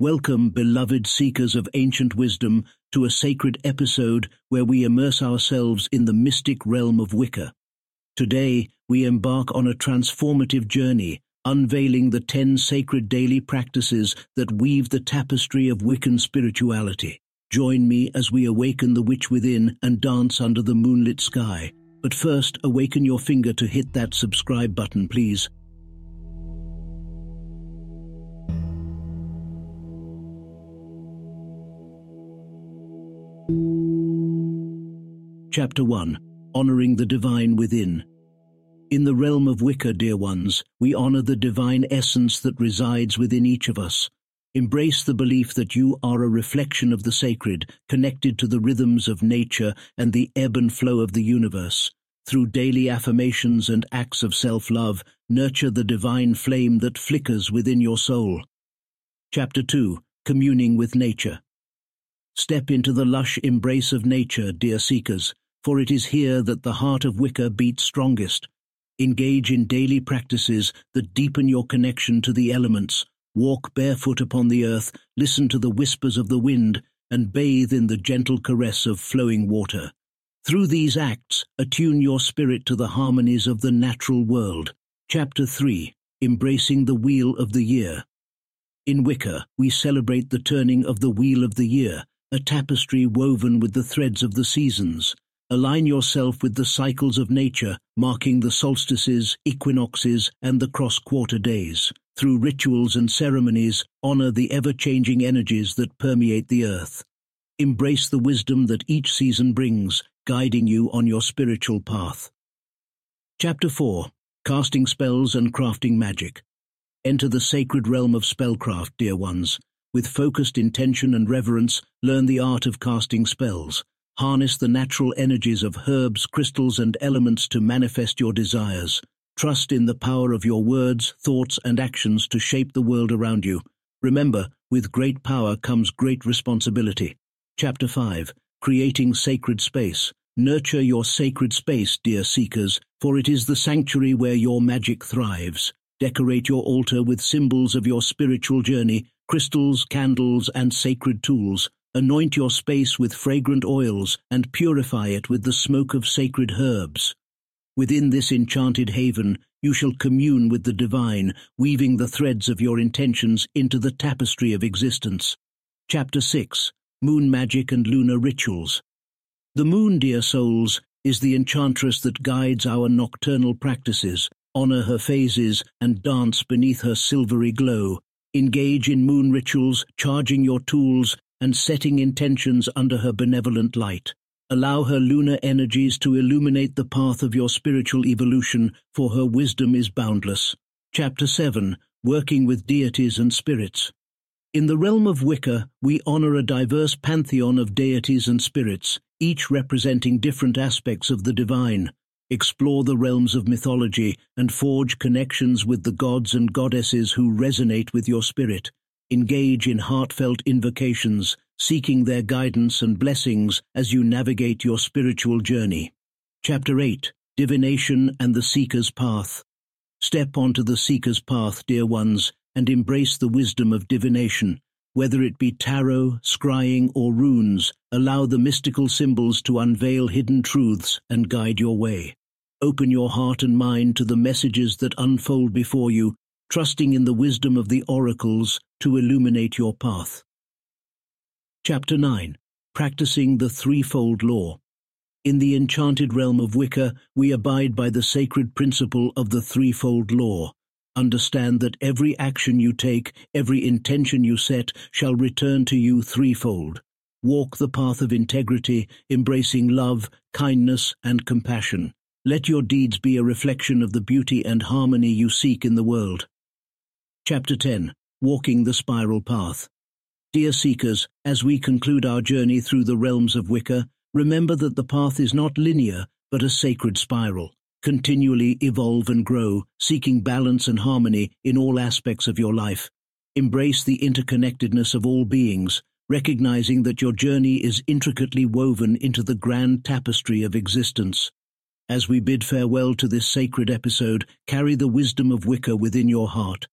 Welcome, beloved seekers of ancient wisdom, to a sacred episode where we immerse ourselves in the mystic realm of Wicca. Today, we embark on a transformative journey, unveiling the ten sacred daily practices that weave the tapestry of Wiccan spirituality. Join me as we awaken the witch within and dance under the moonlit sky. But first, awaken your finger to hit that subscribe button, please. Chapter 1 Honoring the Divine Within. In the realm of Wicca, dear ones, we honor the divine essence that resides within each of us. Embrace the belief that you are a reflection of the sacred, connected to the rhythms of nature and the ebb and flow of the universe. Through daily affirmations and acts of self-love, nurture the divine flame that flickers within your soul. Chapter 2 Communing with Nature Step into the lush embrace of nature, dear seekers, for it is here that the heart of Wicca beats strongest. Engage in daily practices that deepen your connection to the elements, walk barefoot upon the earth, listen to the whispers of the wind, and bathe in the gentle caress of flowing water. Through these acts, attune your spirit to the harmonies of the natural world. Chapter 3 Embracing the Wheel of the Year In Wicca, we celebrate the turning of the Wheel of the Year, a tapestry woven with the threads of the seasons. Align yourself with the cycles of nature, marking the solstices, equinoxes, and the cross-quarter days. Through rituals and ceremonies, honor the ever-changing energies that permeate the earth. Embrace the wisdom that each season brings, guiding you on your spiritual path. Chapter 4 Casting Spells and Crafting Magic Enter the sacred realm of spellcraft, dear ones. With focused intention and reverence, learn the art of casting spells. Harness the natural energies of herbs, crystals, and elements to manifest your desires. Trust in the power of your words, thoughts, and actions to shape the world around you. Remember, with great power comes great responsibility. Chapter 5 Creating Sacred Space Nurture your sacred space, dear seekers, for it is the sanctuary where your magic thrives. Decorate your altar with symbols of your spiritual journey, crystals, candles, and sacred tools. Anoint your space with fragrant oils and purify it with the smoke of sacred herbs. Within this enchanted haven, you shall commune with the divine, weaving the threads of your intentions into the tapestry of existence. Chapter 6 Moon Magic and Lunar Rituals The moon, dear souls, is the enchantress that guides our nocturnal practices. Honor her phases and dance beneath her silvery glow. Engage in moon rituals, charging your tools and setting intentions under her benevolent light. Allow her lunar energies to illuminate the path of your spiritual evolution, for her wisdom is boundless. Chapter 7 Working with Deities and Spirits In the realm of Wicca, we honor a diverse pantheon of deities and spirits, each representing different aspects of the divine. Explore the realms of mythology and forge connections with the gods and goddesses who resonate with your spirit. Engage in heartfelt invocations, seeking their guidance and blessings as you navigate your spiritual journey. Chapter 8 Divination and the Seeker's Path Step onto the Seeker's Path, dear ones, and embrace the wisdom of divination. Whether it be tarot, scrying, or runes, allow the mystical symbols to unveil hidden truths and guide your way. Open your heart and mind to the messages that unfold before you, trusting in the wisdom of the oracles to illuminate your path. Chapter 9 Practicing the Threefold Law In the enchanted realm of Wicca, we abide by the sacred principle of the threefold law. Understand that every action you take, every intention you set, shall return to you threefold. Walk the path of integrity, embracing love, kindness, and compassion. Let your deeds be a reflection of the beauty and harmony you seek in the world. Chapter 10 Walking the Spiral Path Dear seekers, as we conclude our journey through the realms of Wicca, remember that the path is not linear, but a sacred spiral. Continually evolve and grow, seeking balance and harmony in all aspects of your life. Embrace the interconnectedness of all beings, recognizing that your journey is intricately woven into the grand tapestry of existence. As we bid farewell to this sacred episode, carry the wisdom of Wicca within your heart.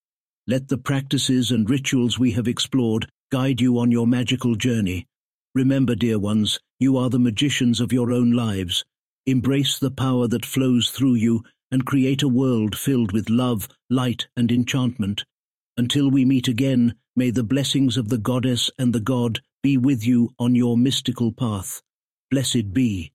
Let the practices and rituals we have explored guide you on your magical journey. Remember, dear ones, you are the magicians of your own lives. Embrace the power that flows through you and create a world filled with love, light, and enchantment. Until we meet again, may the blessings of the goddess and the god be with you on your mystical path. Blessed be.